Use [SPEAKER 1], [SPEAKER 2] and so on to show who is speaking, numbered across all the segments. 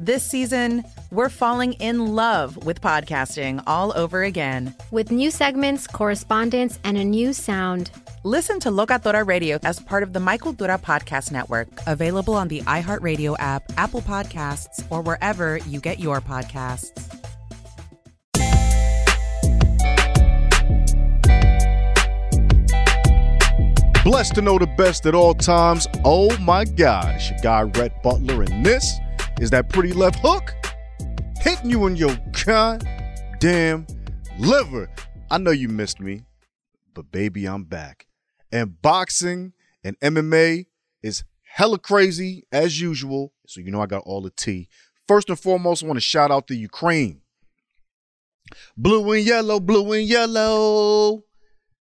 [SPEAKER 1] This season, we're falling in love with podcasting all over again.
[SPEAKER 2] With new segments, correspondence, and a new sound.
[SPEAKER 1] Listen to Locatora Radio as part of the My Cultura Podcast Network, available on the iHeartRadio app, Apple Podcasts, or wherever you get your podcasts.
[SPEAKER 3] Blessed to know the best at all times. Oh my God, it's your guy, Rhett Butler, and this is that pretty left hook hitting you in your goddamn liver. I know you missed me, but baby, I'm back. And boxing and MMA is hella crazy as usual. So you know I got all the tea. First and foremost, I want to shout out to Ukraine. Blue and yellow, blue and yellow.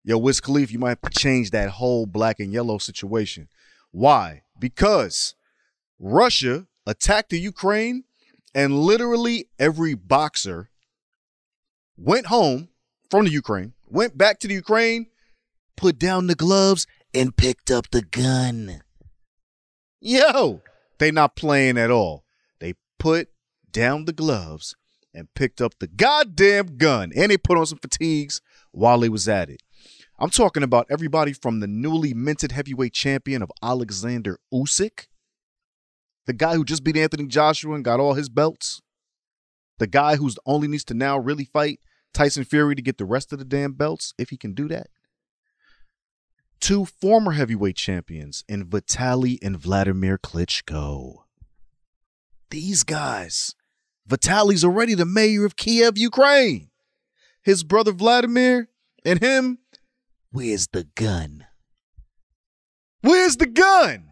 [SPEAKER 3] Yo, Wiz Khalifa, you might have to change that whole black and yellow situation. Why? Because Russia attacked the Ukraine and literally every boxer went home from the Ukraine, went back to the Ukraine, put down the gloves, and picked up the gun. Yo, they not playing at all. They put down the gloves and picked up the goddamn gun. And they put on some fatigues while they was at it. I'm talking about everybody from the newly minted heavyweight champion of Alexander Usyk, the guy who just beat Anthony Joshua and got all his belts, the guy who's only needs to now really fight Tyson Fury to get the rest of the damn belts, if he can do that two former heavyweight champions in Vitaly and Vladimir Klitschko. These guys. Vitaly's already the mayor of Kiev, Ukraine. His brother Vladimir and him, where's the gun? Where's the gun?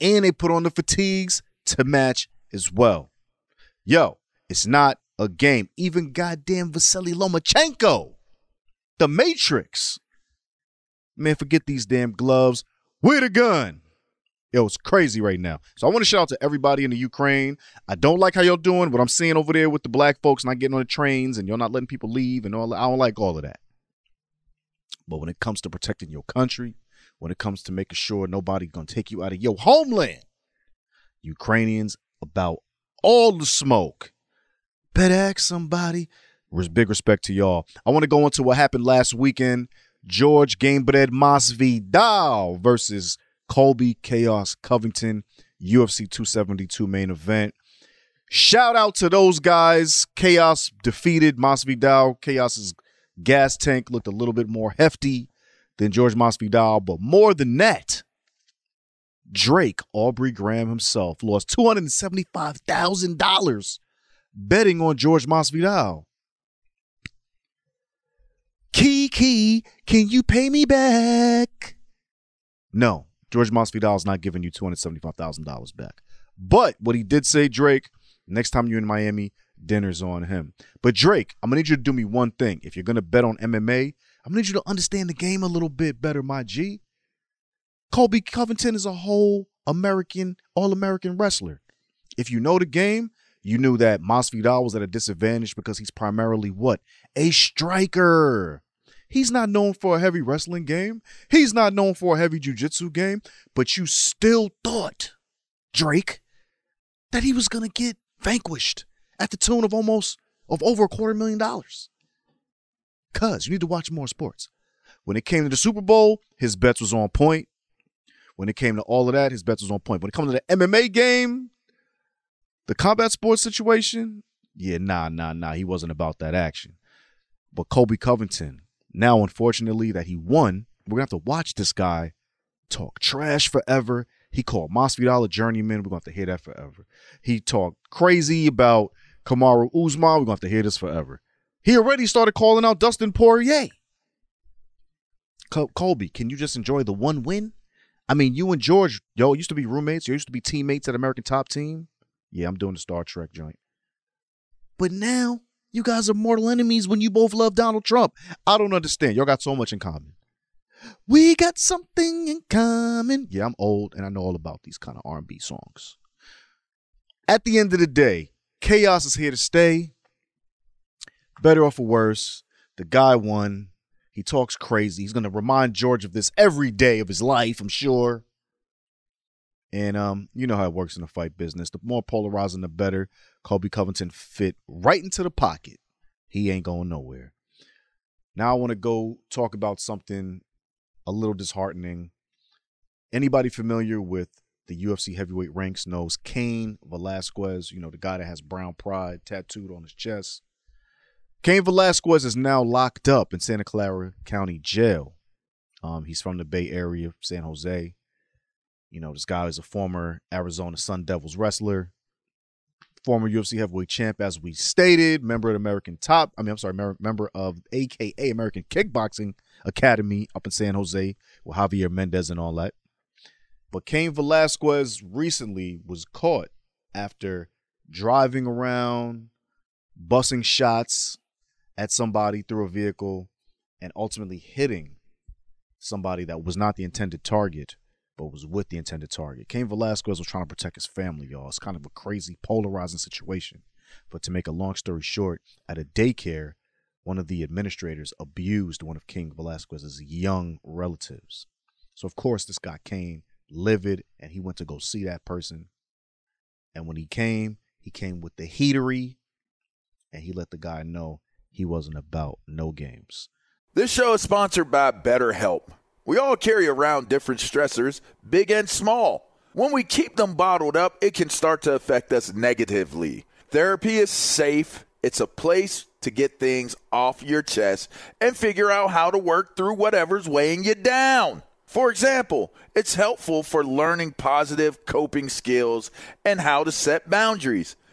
[SPEAKER 3] And they put on the fatigues to match as well. Yo, it's not a game. Even goddamn Vasily Lomachenko, the Matrix, Man, forget these damn gloves. With a gun? Yo, it's crazy right now. So I want to shout out to everybody in the Ukraine. I don't like how y'all doing what I'm seeing over there with the black folks not getting on the trains and y'all not letting people leave and all. I don't like all of that. But when it comes to protecting your country, when it comes to making sure nobody's gonna take you out of your homeland, Ukrainians about all the smoke. Better ask somebody. Big respect to y'all. I want to go into what happened last weekend George Gamebred Masvidal versus Colby Chaos Covington, UFC 272 main event. Shout out to those guys. Chaos defeated Masvidal. Chaos's gas tank looked a little bit more hefty than George Masvidal, but more than that, Drake Aubrey Graham himself lost $275,000 betting on George Masvidal. Kiki, can you pay me back? No, George Masvidal is not giving you $275,000 back. But what he did say, Drake, next time you're in Miami, dinner's on him. But Drake, I'm gonna need you to do me one thing. If you're gonna bet on MMA, I'm gonna need you to understand the game a little bit better, my G. Colby Covington is a whole American, all American wrestler. If you know the game, you knew that Masvidal was at a disadvantage because he's primarily what? A striker. He's not known for a heavy wrestling game. He's not known for a heavy jiu-jitsu game, but you still thought, Drake, that he was going to get vanquished at the tune of almost of over a quarter million dollars. Cuz you need to watch more sports. When it came to the Super Bowl, his bets was on point. When it came to all of that, his bets was on point. When it comes to the MMA game, the combat sports situation, yeah, nah, nah, nah. He wasn't about that action. But Colby Covington, now unfortunately that he won, we're gonna have to watch this guy talk trash forever. He called Masvidal a journeyman. We're gonna have to hear that forever. He talked crazy about Kamaru Usman. We're gonna have to hear this forever. He already started calling out Dustin Poirier. Col- Colby, can you just enjoy the one win? I mean, you and George, yo, used to be roommates. You used to be teammates at American Top Team. Yeah, I'm doing the Star Trek joint. But now you guys are mortal enemies when you both love Donald Trump. I don't understand. Y'all got so much in common. We got something in common. Yeah, I'm old and I know all about these kind of R&B songs. At the end of the day, chaos is here to stay. Better or for worse, the guy won. He talks crazy. He's going to remind George of this every day of his life, I'm sure. And um, you know how it works in the fight business. The more polarizing, the better. Colby Covington fit right into the pocket. He ain't going nowhere. Now I want to go talk about something a little disheartening. Anybody familiar with the UFC heavyweight ranks knows Cain Velasquez, you know, the guy that has brown pride tattooed on his chest. Cain Velasquez is now locked up in Santa Clara County Jail. Um, he's from the Bay Area, San Jose. You know, this guy is a former Arizona Sun Devils wrestler, former UFC heavyweight champ, as we stated, member of American Top. I mean, I'm sorry, member of AKA American Kickboxing Academy up in San Jose with Javier Mendez and all that. But Cain Velasquez recently was caught after driving around, bussing shots at somebody through a vehicle, and ultimately hitting somebody that was not the intended target but was with the intended target. Cain Velasquez was trying to protect his family, y'all. It's kind of a crazy, polarizing situation. But to make a long story short, at a daycare, one of the administrators abused one of Cain Velasquez's young relatives. So, of course, this got Cain livid and he went to go see that person. And when he came, he came with the heatery and he let the guy know he wasn't about no games.
[SPEAKER 4] This show is sponsored by BetterHelp. We all carry around different stressors, big and small. When we keep them bottled up, it can start to affect us negatively. Therapy is safe, it's a place to get things off your chest and figure out how to work through whatever's weighing you down. For example, it's helpful for learning positive coping skills and how to set boundaries.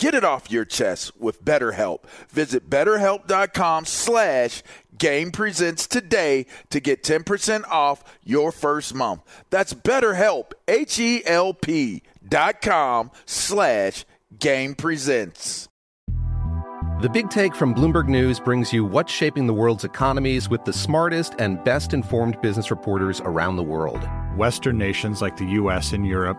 [SPEAKER 4] Get it off your chest with BetterHelp. Visit betterhelp.com slash Game Presents today to get 10% off your first month. That's BetterHelp, H-E-L-P dot com slash Game Presents.
[SPEAKER 5] The Big Take from Bloomberg News brings you what's shaping the world's economies with the smartest and best informed business reporters around the world.
[SPEAKER 6] Western nations like the U.S. and Europe.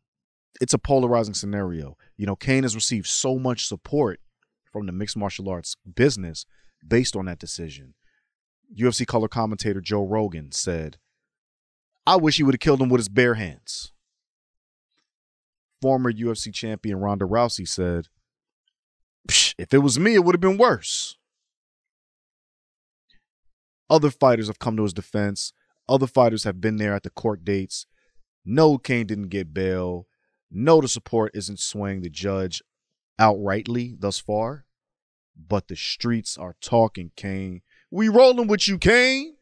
[SPEAKER 3] it's a polarizing scenario. You know, Cain has received so much support from the mixed martial arts business based on that decision. UFC color commentator Joe Rogan said, I wish he would have killed him with his bare hands. Former UFC champion Ronda Rousey said, if it was me, it would have been worse. Other fighters have come to his defense. Other fighters have been there at the court dates. No, Cain didn't get bail. No, the support isn't swaying the judge outrightly thus far. But the streets are talking, Cain. We rolling with you, Cain.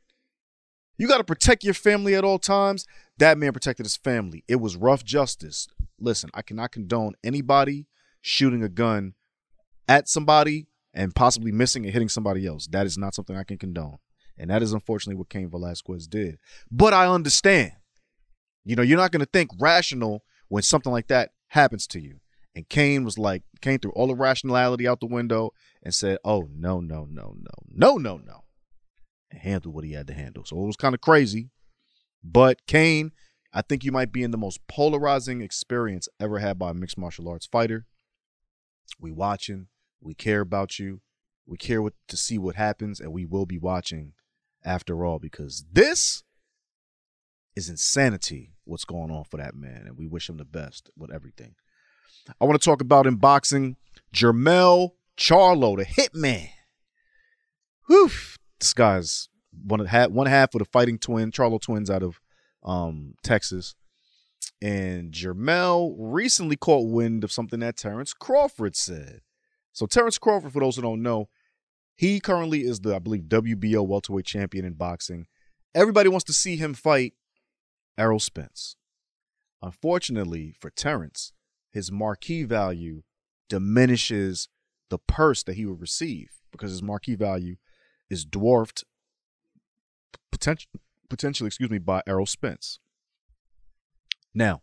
[SPEAKER 3] You got to protect your family at all times. That man protected his family. It was rough justice. Listen, I cannot condone anybody shooting a gun at somebody and possibly missing and hitting somebody else. That is not something I can condone. And that is unfortunately what Cain Velasquez did. But I understand. You know, you're not going to think rational when something like that happens to you. And Cain was like, Cain threw all the rationality out the window and said, oh, no, no, no, no, no, no, no. And handled what he had to handle. So it was kind of crazy. But Cain, I think you might be in the most polarizing experience ever had by a mixed martial arts fighter. We watching, we care about you, we care what, to see what happens, and we will be watching after all because this is insanity what's going on for that man, and we wish him the best with everything. I want to talk about in boxing Jermell Charlo, the hitman. Whew, this guy's one half one half of the fighting twin, Charlo twins out of um, Texas. And Jermell recently caught wind of something that Terence Crawford said. So Terence Crawford, for those who don't know, he currently is the, I believe, WBO welterweight champion in boxing. Everybody wants to see him fight Errol Spence. Unfortunately for Terence, his marquee value diminishes the purse that he would receive because his marquee value is dwarfed potential, potentially, excuse me, by Errol Spence. Now,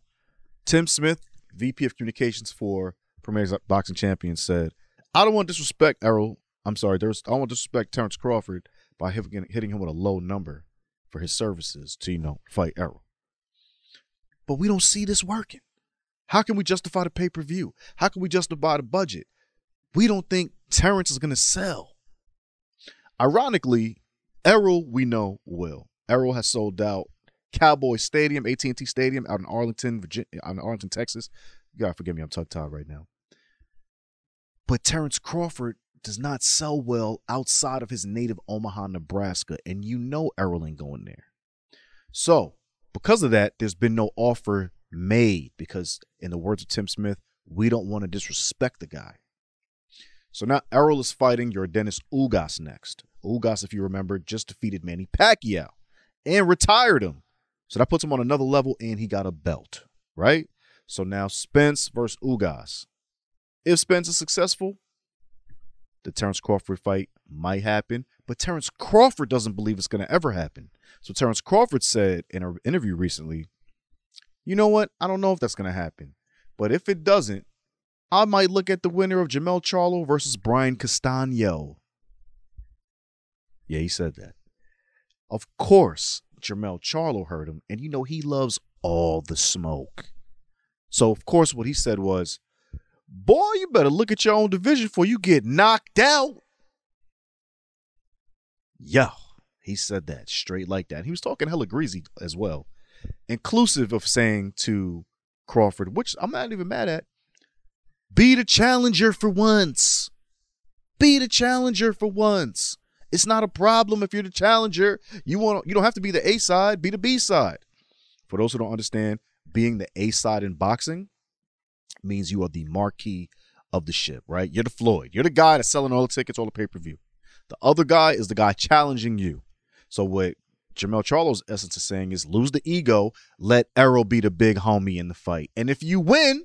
[SPEAKER 3] Tim Smith, VP of Communications for Premier Boxing Champions, said, "I don't want to disrespect Errol. I'm sorry, there's I don't want to disrespect Terence Crawford by hitting, hitting him with a low number for his services to you know fight Errol. But we don't see this working. How can we justify the pay per view? How can we justify the budget? We don't think Terence is going to sell. Ironically, Errol we know will. Errol has sold out Cowboy Stadium, AT&T Stadium out in Arlington, Virginia, out in Arlington, Texas. Gotta forgive me, I'm tongue tied right now. But Terence Crawford does not sell well outside of his native Omaha, Nebraska, and you know Errol ain't going there. So, because of that, there's been no offer made because, in the words of Tim Smith, we don't want to disrespect the guy. So now Errol is fighting Yordenis Ugas next. Ugas, if you remember, just defeated Manny Pacquiao and retired him. So that puts him on another level, and he got a belt, right? So now Spence versus Ugas. If Spence is successful, the Terence Crawford fight might happen, but Terence Crawford doesn't believe it's going to ever happen. So Terence Crawford said in an interview recently, you know what? I don't know if that's going to happen. But if it doesn't, I might look at the winner of Jermell Charlo versus Brian Castano. Yeah, he said that. Of course, Jermell Charlo heard him, and you know he loves all the smoke. So, of course, what he said was, Boy, you better look at your own division before you get knocked out. Yo, he said that straight like that. He was talking hella greasy as well, inclusive of saying to Crawford, which I'm not even mad at, be the challenger for once. Be the challenger for once. It's not a problem if you're the challenger. You want you don't have to be the A side, be the B side. For those who don't understand, being the A side in boxing means you are the marquee of the ship, right? You're the Floyd. You're the guy that's selling all the tickets, all the pay per view. The other guy is the guy challenging you. So what Jermell Charlo's essence is saying is lose the ego, let Errol be the big homie in the fight. And if you win,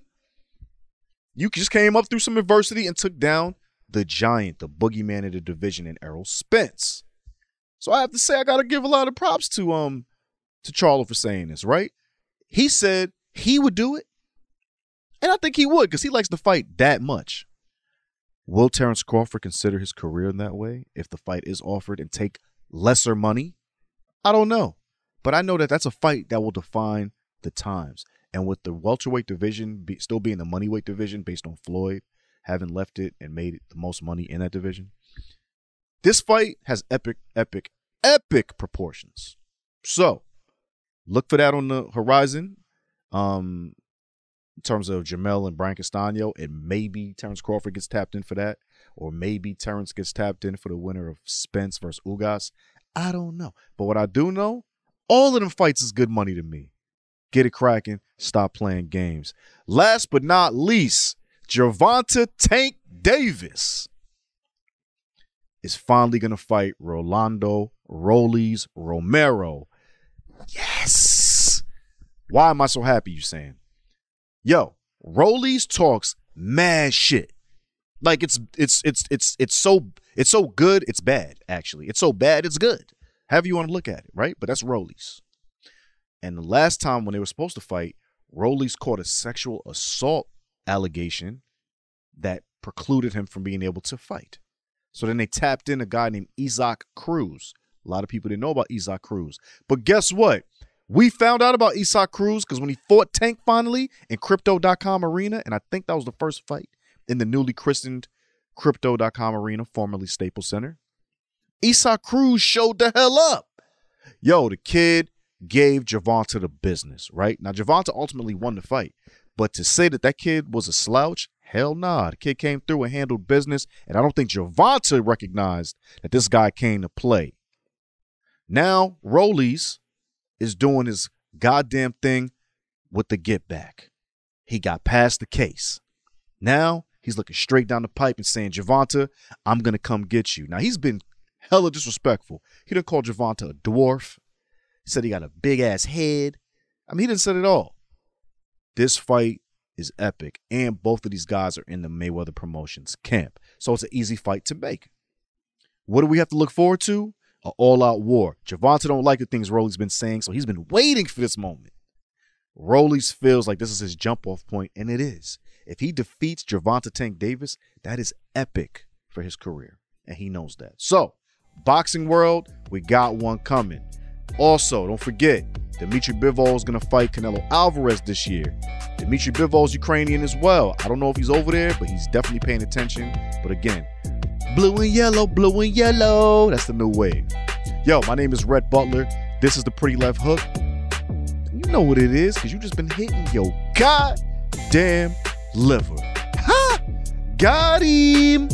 [SPEAKER 3] you just came up through some adversity and took down the giant, the boogeyman of the division in Errol Spence. So I have to say I gotta give a lot of props to um to Charlo for saying this, right? He said he would do it. And I think he would, because he likes to fight that much. Will Terence Crawford consider his career in that way if the fight is offered and take lesser money? I don't know. But I know that that's a fight that will define the times. And with the welterweight division be, still being the moneyweight division based on Floyd having left it and made the most money in that division, this fight has epic, epic, epic proportions. So look for that on the horizon. Um, in terms of Jermell and Brian Castano, and maybe Terence Crawford gets tapped in for that, or maybe Terence gets tapped in for the winner of Spence versus Ugas. I don't know. But what I do know, all of them fights is good money to me. Get it cracking. Stop playing games. Last but not least, Gervonta Tank Davis is finally going to fight Rolando Rollies Romero. Yes. Why am I so happy, you saying? Yo, Rollies talks mad shit. Like it's it's it's it's it's so it's so good, it's bad, actually. It's so bad, it's good. However you want to look at it, right? But that's Rollies. And the last time when they were supposed to fight, Rollies caught a sexual assault allegation that precluded him from being able to fight. So then they tapped in a guy named Isaac Cruz. A lot of people didn't know about Isaac Cruz. But guess what? We found out about Isaac Cruz because when he fought Tank finally in Crypto.com Arena, and I think that was the first fight in the newly christened Crypto.com Arena, formerly Staples Center, Isaac Cruz showed the hell up. Yo, the kid gave Gervonta the business, right? Now, Gervonta ultimately won the fight, but to say that that kid was a slouch, hell nah. The kid came through and handled business, and I don't think Gervonta recognized that this guy came to play. Now, Rollies is doing his goddamn thing with the get back. He got past the case. Now he's looking straight down the pipe and saying, Gervonta, I'm going to come get you. Now he's been hella disrespectful. He didn't call Gervonta a dwarf. He said he got a big ass head. I mean, he didn't say it all. This fight is epic, and both of these guys are in the Mayweather Promotions camp. So it's an easy fight to make. What do we have to look forward to? An all-out war. Gervonta don't like the things Rollies been saying, so he's been waiting for this moment. Rollies feels like this is his jump-off point, and it is. If he defeats Gervonta Tank Davis, that is epic for his career, and he knows that. So, boxing world, we got one coming. Also, don't forget, Dmitry Bivol is going to fight Canelo Alvarez this year. Dmitry Bivol is Ukrainian as well. I don't know if he's over there, but he's definitely paying attention. But again, blue and yellow, blue and yellow. That's the new wave. Yo, my name is Rhett Butler. This is the Pretty Left Hook. You know what it is, because you just been hitting your goddamn liver. Ha! Got him!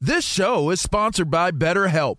[SPEAKER 7] This show is sponsored by BetterHelp.